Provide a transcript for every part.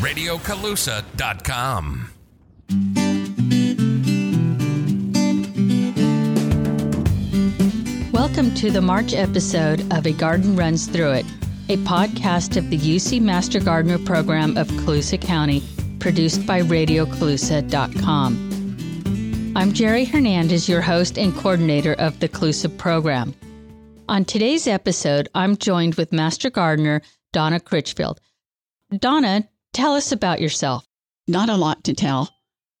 RadioColusa.com. Welcome to the March episode of A Garden Runs Through It, a podcast of the UC Master Gardener program of Colusa County, produced by RadioColusa.com. I'm Jerry Hernandez, your host and coordinator of the Colusa program. On today's episode, I'm joined with Master Gardener Donna Critchfield. Donna, tell us about yourself. Not a lot to tell.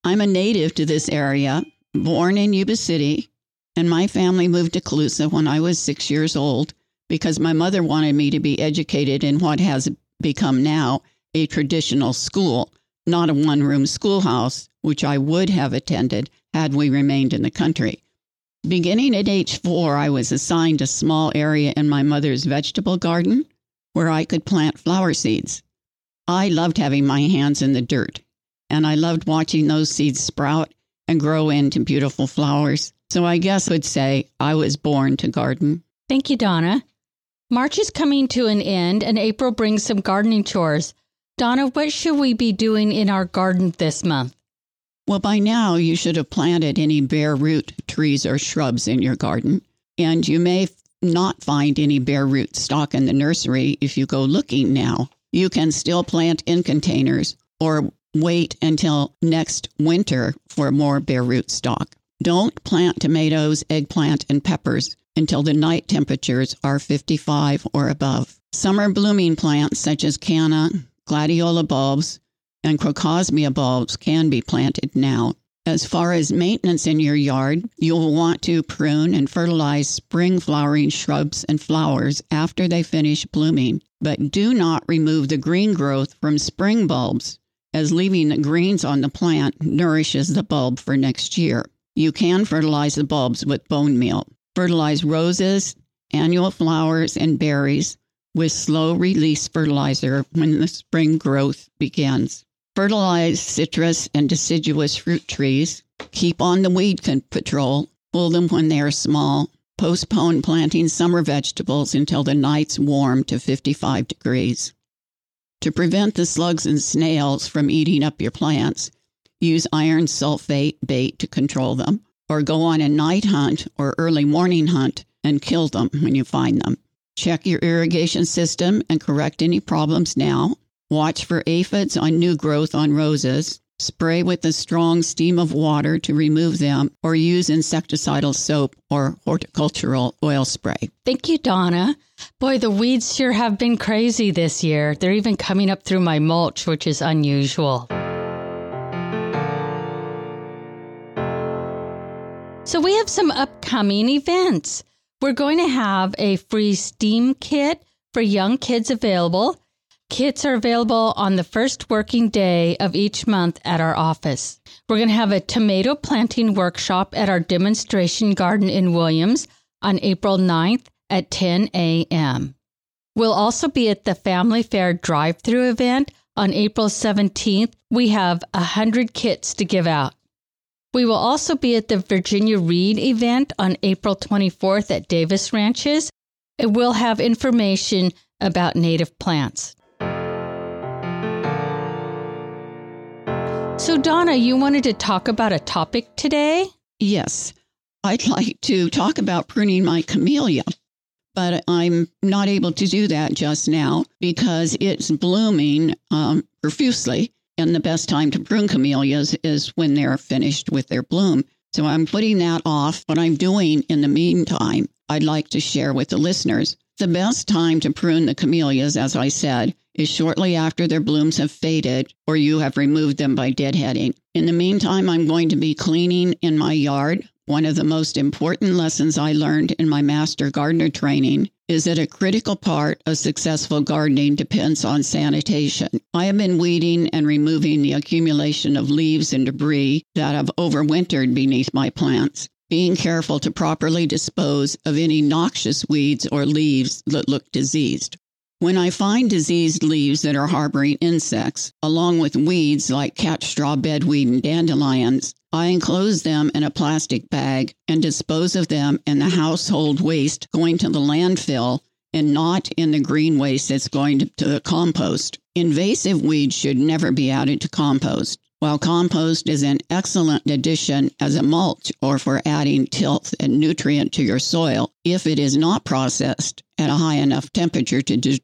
I'm a native to this area, born in Yuba City, and my family moved to Colusa when I was six years old because my mother wanted me to be educated in what has become now a traditional school, not a one room schoolhouse, which I would have attended had we remained in the country. Beginning at age four, I was assigned a small area in my mother's vegetable garden where I could plant flower seeds. I loved having my hands in the dirt, and I loved watching those seeds sprout and grow into beautiful flowers. So I guess I would say I was born to garden. Thank you, Donna. March is coming to an end, and April brings some gardening chores. Donna, what should we be doing in our garden this month? Well, by now you should have planted any bare root trees or shrubs in your garden, and you may not find any bare root stock in the nursery if you go looking now. You can still plant in containers or wait until next winter for more bare root stock. Don't plant tomatoes, eggplant, and peppers until the night temperatures are 55 or above. Summer blooming plants such as canna, gladiola bulbs, and crocosmia bulbs can be planted now. As far as maintenance in your yard, you'll want to prune and fertilize spring flowering shrubs and flowers after they finish blooming. But do not remove the green growth from spring bulbs, as leaving the greens on the plant nourishes the bulb for next year. You can fertilize the bulbs with bone meal. Fertilize roses, annual flowers, and berries with slow release fertilizer when the spring growth begins. Fertilize citrus and deciduous fruit trees. Keep on the weed patrol. Pull them when they are small. Postpone planting summer vegetables until the nights warm to 55 degrees. To prevent the slugs and snails from eating up your plants, use iron sulfate bait to control them, or go on a night hunt or early morning hunt and kill them when you find them. Check your irrigation system and correct any problems now. Watch for aphids on new growth on roses. Spray with a strong steam of water to remove them, or use insecticidal soap or horticultural oil spray. Thank you, Donna. Boy, the weeds sure have been crazy this year. They're even coming up through my mulch, which is unusual. So, we have some upcoming events. We're going to have a free STEAM kit for young kids available. Kits are available on the first working day of each month at our office. We're going to have a tomato planting workshop at our demonstration garden in Williams on April 9th at 10 a.m. We'll also be at the Family Fair drive through event on April 17th. We have 100 kits to give out. We will also be at the Virginia Reed event on April 24th at Davis Ranches. It will have information about native plants. So, Donna, you wanted to talk about a topic today? Yes. I'd like to talk about pruning my camellia, but I'm not able to do that just now because it's blooming um, profusely and the best time to prune camellias is when they're finished with their bloom. So I'm putting that off. What I'm doing in the meantime, I'd like to share with the listeners. The best time to prune the camellias, as I said, is shortly after their blooms have faded or you have removed them by deadheading. In the meantime, I'm going to be cleaning in my yard. One of the most important lessons I learned in my master gardener training is that a critical part of successful gardening depends on sanitation. I have been weeding and removing the accumulation of leaves and debris that have overwintered beneath my plants, being careful to properly dispose of any noxious weeds or leaves that look diseased. When I find diseased leaves that are harboring insects, along with weeds like catstraw bedweed and dandelions, I enclose them in a plastic bag and dispose of them in the household waste going to the landfill and not in the green waste that's going to, to the compost. Invasive weeds should never be added to compost. While compost is an excellent addition as a mulch or for adding tilth and nutrient to your soil, if it is not processed at a high enough temperature to de-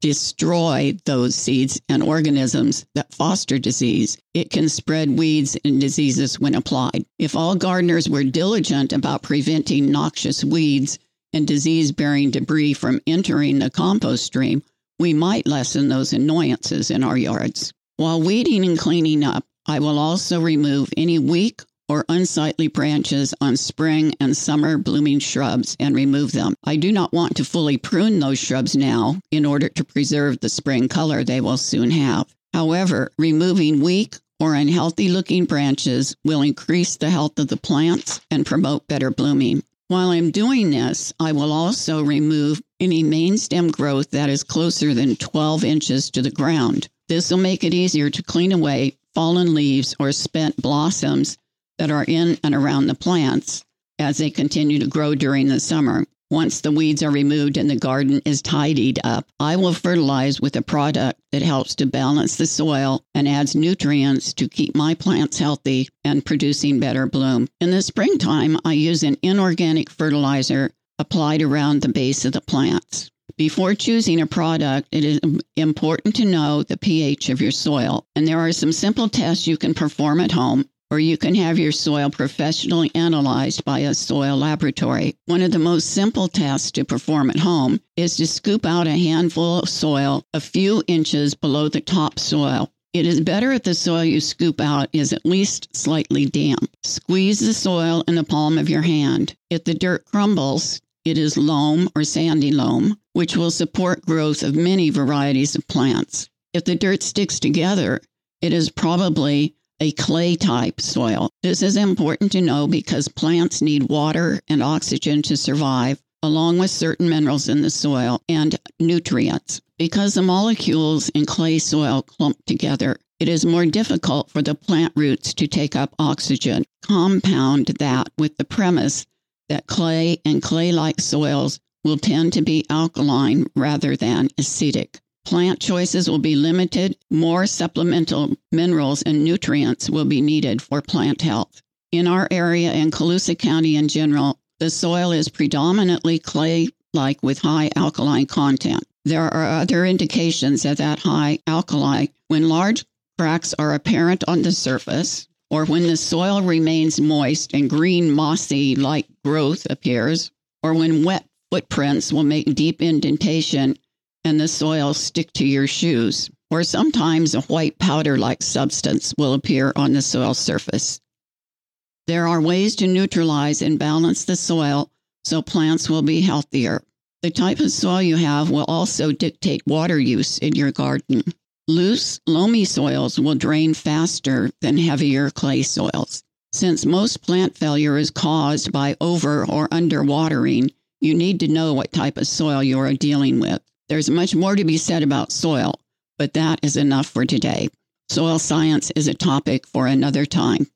destroy those seeds and organisms that foster disease, it can spread weeds and diseases when applied. If all gardeners were diligent about preventing noxious weeds and disease bearing debris from entering the compost stream, we might lessen those annoyances in our yards. While weeding and cleaning up, I will also remove any weak or unsightly branches on spring and summer blooming shrubs and remove them. I do not want to fully prune those shrubs now in order to preserve the spring color they will soon have. However, removing weak or unhealthy looking branches will increase the health of the plants and promote better blooming. While I'm doing this, I will also remove any main stem growth that is closer than 12 inches to the ground. This will make it easier to clean away fallen leaves or spent blossoms that are in and around the plants as they continue to grow during the summer. Once the weeds are removed and the garden is tidied up, I will fertilize with a product that helps to balance the soil and adds nutrients to keep my plants healthy and producing better bloom. In the springtime, I use an inorganic fertilizer applied around the base of the plants. Before choosing a product, it is important to know the pH of your soil. And there are some simple tests you can perform at home, or you can have your soil professionally analyzed by a soil laboratory. One of the most simple tests to perform at home is to scoop out a handful of soil a few inches below the top soil. It is better if the soil you scoop out is at least slightly damp. Squeeze the soil in the palm of your hand. If the dirt crumbles, it is loam or sandy loam, which will support growth of many varieties of plants. If the dirt sticks together, it is probably a clay type soil. This is important to know because plants need water and oxygen to survive, along with certain minerals in the soil and nutrients. Because the molecules in clay soil clump together, it is more difficult for the plant roots to take up oxygen. Compound that with the premise that clay and clay like soils will tend to be alkaline rather than acidic. Plant choices will be limited. More supplemental minerals and nutrients will be needed for plant health. In our area and Colusa County in general, the soil is predominantly clay like with high alkaline content. There are other indications of that high alkali when large cracks are apparent on the surface, or when the soil remains moist and green mossy like growth appears, or when wet footprints will make deep indentation and the soil stick to your shoes, or sometimes a white powder like substance will appear on the soil surface. There are ways to neutralize and balance the soil so plants will be healthier. The type of soil you have will also dictate water use in your garden. Loose, loamy soils will drain faster than heavier clay soils. Since most plant failure is caused by over or under watering, you need to know what type of soil you are dealing with. There's much more to be said about soil, but that is enough for today. Soil science is a topic for another time.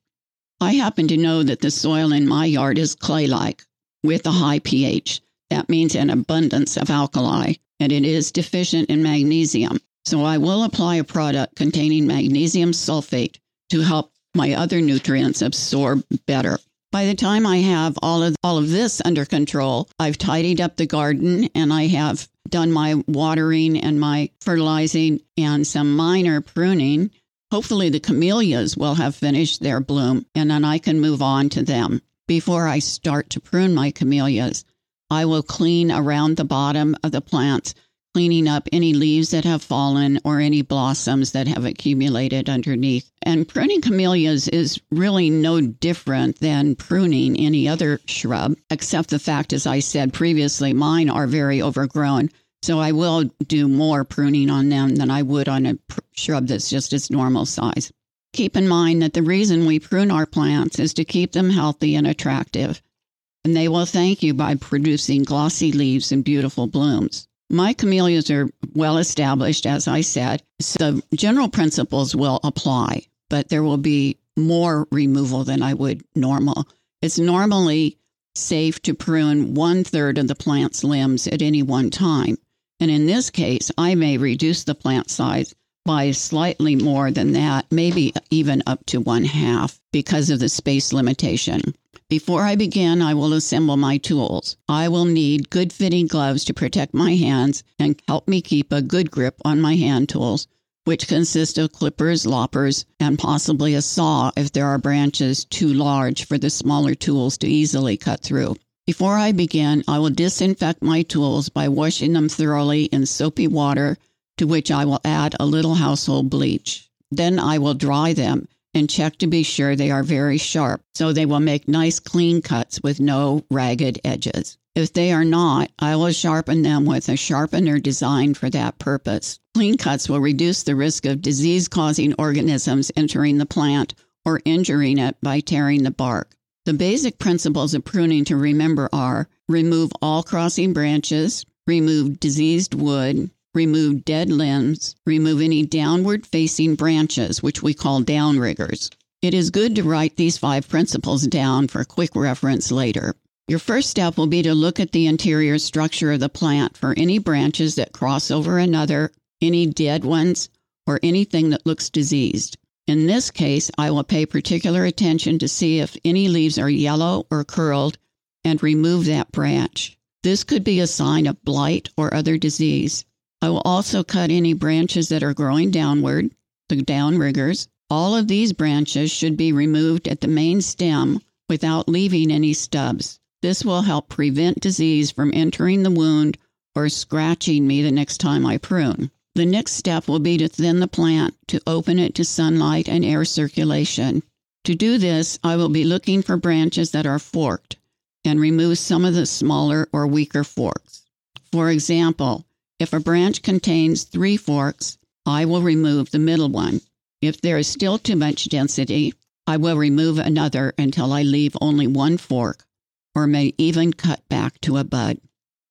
I happen to know that the soil in my yard is clay like with a high pH. That means an abundance of alkali, and it is deficient in magnesium. So I will apply a product containing magnesium sulfate to help my other nutrients absorb better. By the time I have all of all of this under control, I've tidied up the garden and I have done my watering and my fertilizing and some minor pruning. Hopefully the camellias will have finished their bloom and then I can move on to them. Before I start to prune my camellias, I will clean around the bottom of the plants cleaning up any leaves that have fallen or any blossoms that have accumulated underneath. And pruning camellias is really no different than pruning any other shrub, except the fact, as I said previously, mine are very overgrown. So I will do more pruning on them than I would on a pr- shrub that's just its normal size. Keep in mind that the reason we prune our plants is to keep them healthy and attractive. And they will thank you by producing glossy leaves and beautiful blooms. My camellias are well established, as I said. So general principles will apply, but there will be more removal than I would normal. It's normally safe to prune one third of the plant's limbs at any one time. And in this case, I may reduce the plant size by slightly more than that, maybe even up to one half because of the space limitation. Before I begin, I will assemble my tools. I will need good fitting gloves to protect my hands and help me keep a good grip on my hand tools, which consist of clippers, loppers, and possibly a saw if there are branches too large for the smaller tools to easily cut through. Before I begin, I will disinfect my tools by washing them thoroughly in soapy water to which I will add a little household bleach. Then I will dry them and check to be sure they are very sharp, so they will make nice clean cuts with no ragged edges. If they are not, I will sharpen them with a sharpener designed for that purpose. Clean cuts will reduce the risk of disease causing organisms entering the plant or injuring it by tearing the bark. The basic principles of pruning to remember are remove all crossing branches, remove diseased wood, remove dead limbs, remove any downward facing branches, which we call downriggers. It is good to write these five principles down for quick reference later. Your first step will be to look at the interior structure of the plant for any branches that cross over another, any dead ones, or anything that looks diseased. In this case, I will pay particular attention to see if any leaves are yellow or curled and remove that branch. This could be a sign of blight or other disease. I will also cut any branches that are growing downward, the downriggers. All of these branches should be removed at the main stem without leaving any stubs. This will help prevent disease from entering the wound or scratching me the next time I prune. The next step will be to thin the plant to open it to sunlight and air circulation. To do this, I will be looking for branches that are forked and remove some of the smaller or weaker forks. For example, if a branch contains three forks, I will remove the middle one. If there is still too much density, I will remove another until I leave only one fork, or may even cut back to a bud.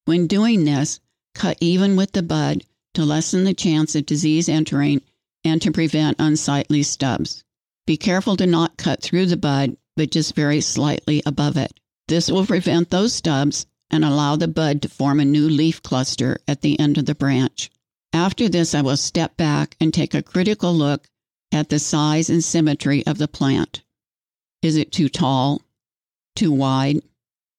When doing this, cut even with the bud to lessen the chance of disease entering and to prevent unsightly stubs. Be careful to not cut through the bud, but just very slightly above it. This will prevent those stubs and allow the bud to form a new leaf cluster at the end of the branch. After this, I will step back and take a critical look at the size and symmetry of the plant. Is it too tall? Too wide?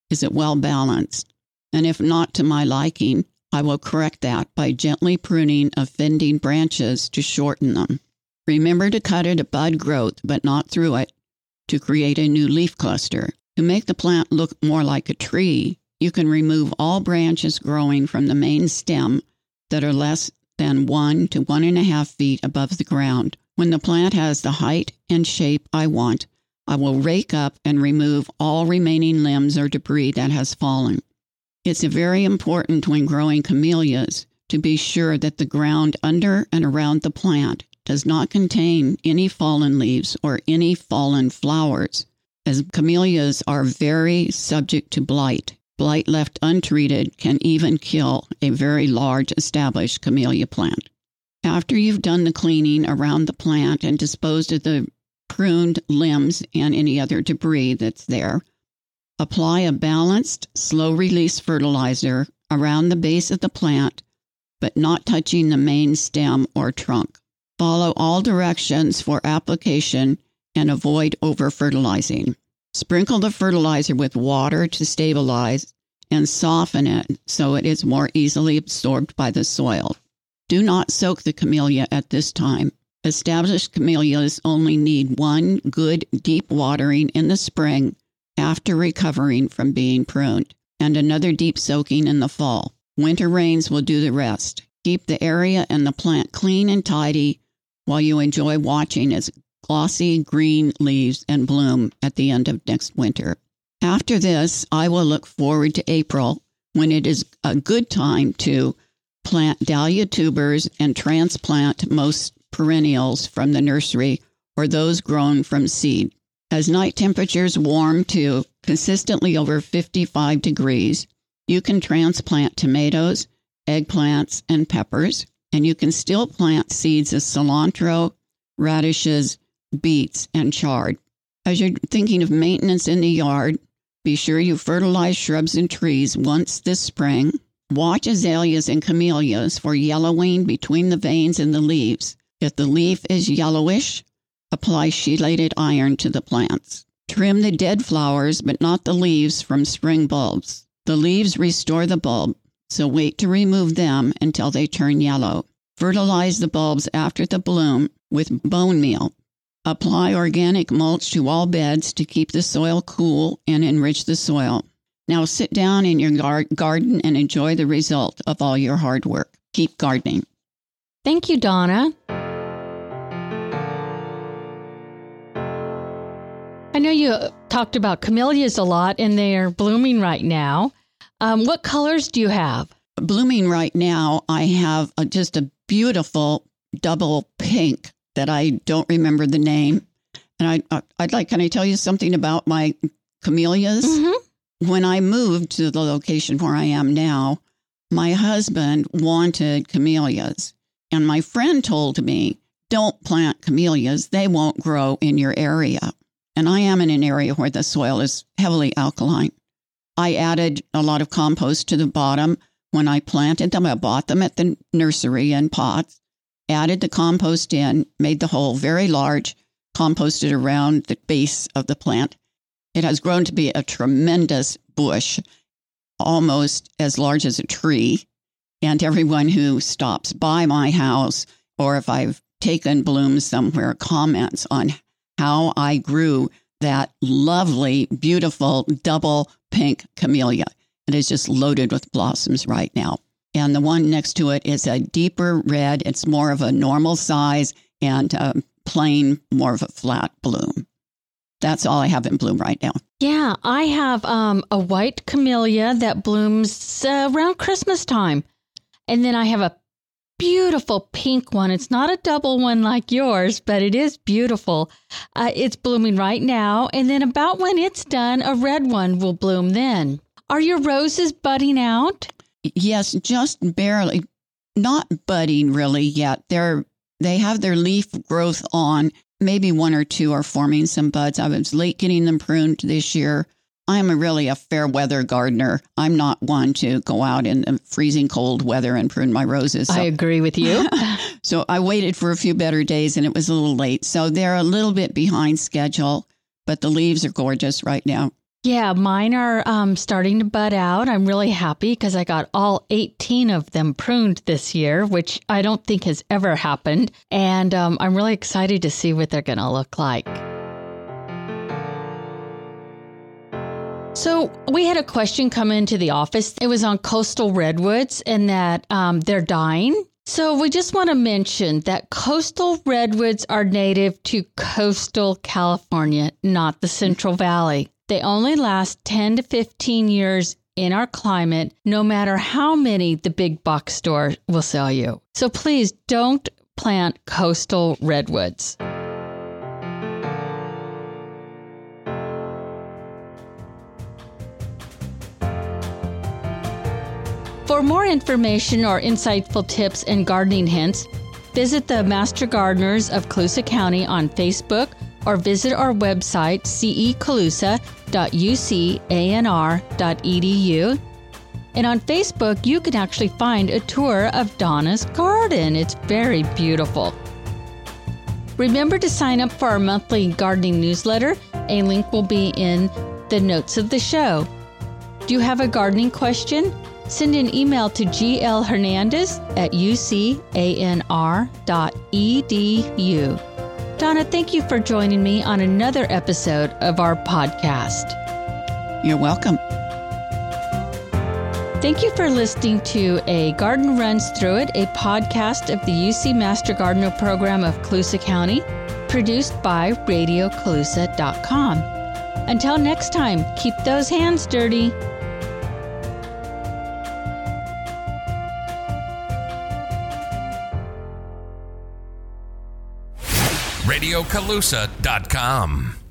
Is it well balanced? And if not to my liking, I will correct that by gently pruning offending branches to shorten them. Remember to cut it bud growth, but not through it, to create a new leaf cluster. To make the plant look more like a tree, you can remove all branches growing from the main stem that are less than one to one and a half feet above the ground. When the plant has the height and shape I want, I will rake up and remove all remaining limbs or debris that has fallen. It's very important when growing camellias to be sure that the ground under and around the plant does not contain any fallen leaves or any fallen flowers, as camellias are very subject to blight Blight left untreated can even kill a very large established camellia plant. After you've done the cleaning around the plant and disposed of the pruned limbs and any other debris that's there, apply a balanced, slow release fertilizer around the base of the plant, but not touching the main stem or trunk. Follow all directions for application and avoid over fertilizing. Sprinkle the fertilizer with water to stabilize and soften it so it is more easily absorbed by the soil. Do not soak the camellia at this time. Established camellias only need one good deep watering in the spring after recovering from being pruned, and another deep soaking in the fall. Winter rains will do the rest. Keep the area and the plant clean and tidy while you enjoy watching its glossy green leaves and bloom at the end of next winter. After this, I will look forward to April when it is a good time to plant dahlia tubers and transplant most perennials from the nursery or those grown from seed. As night temperatures warm to consistently over 55 degrees, you can transplant tomatoes, eggplants, and peppers, and you can still plant seeds of cilantro, radishes, beets, and chard. As you're thinking of maintenance in the yard, Be sure you fertilize shrubs and trees once this spring. Watch azaleas and camellias for yellowing between the veins in the leaves. If the leaf is yellowish, apply chelated iron to the plants. Trim the dead flowers, but not the leaves from spring bulbs. The leaves restore the bulb, so wait to remove them until they turn yellow. Fertilize the bulbs after the bloom with bone meal. Apply organic mulch to all beds to keep the soil cool and enrich the soil. Now sit down in your gar- garden and enjoy the result of all your hard work. Keep gardening. Thank you, Donna. I know you talked about camellias a lot and they are blooming right now. Um, what colors do you have? Blooming right now, I have a, just a beautiful double pink that I don't remember the name. And I, I'd like, can I tell you something about my camellias? Mm-hmm. When I moved to the location where I am now, my husband wanted camellias. And my friend told me, don't plant camellias, they won't grow in your area. And I am in an area where the soil is heavily alkaline. I added a lot of compost to the bottom when I planted them. I bought them at the nursery in pots, added the compost in, made the hole very large, composted around the base of the plant. It has grown to be a tremendous bush, almost as large as a tree. And everyone who stops by my house, or if I've taken blooms somewhere, comments on how I grew that lovely, beautiful double pink camellia. It is just loaded with blossoms right now. And the one next to it is a deeper red. It's more of a normal size and uh, plain, more of a flat bloom. That's all I have in bloom right now. Yeah, I have um, a white camellia that blooms uh, around Christmas time. And then I have a beautiful pink one. It's not a double one like yours, but it is beautiful. Uh, it's blooming right now. And then about when it's done, a red one will bloom then. Are your roses budding out? Yes, just barely. Not budding really yet. They're they have their leaf growth on. Maybe one or two are forming some buds. I was late getting them pruned this year. I'm a really a fair weather gardener. I'm not one to go out in the freezing cold weather and prune my roses. So. I agree with you. so I waited for a few better days and it was a little late. So they're a little bit behind schedule, but the leaves are gorgeous right now. Yeah, mine are um, starting to bud out. I'm really happy because I got all 18 of them pruned this year, which I don't think has ever happened. And um, I'm really excited to see what they're going to look like. So, we had a question come into the office. It was on coastal redwoods and that um, they're dying. So, we just want to mention that coastal redwoods are native to coastal California, not the Central Valley. They only last 10 to 15 years in our climate, no matter how many the big box store will sell you. So, please don't plant coastal redwoods. For more information or insightful tips and gardening hints, visit the Master Gardeners of Colusa County on Facebook or visit our website cecolusa.ucanr.edu. And on Facebook, you can actually find a tour of Donna's garden. It's very beautiful. Remember to sign up for our monthly gardening newsletter. A link will be in the notes of the show. Do you have a gardening question? Send an email to glhernandez at ucanr.edu. Donna, thank you for joining me on another episode of our podcast. You're welcome. Thank you for listening to A Garden Runs Through It, a podcast of the UC Master Gardener Program of Colusa County, produced by RadioColusa.com. Until next time, keep those hands dirty. RadioColusa.com.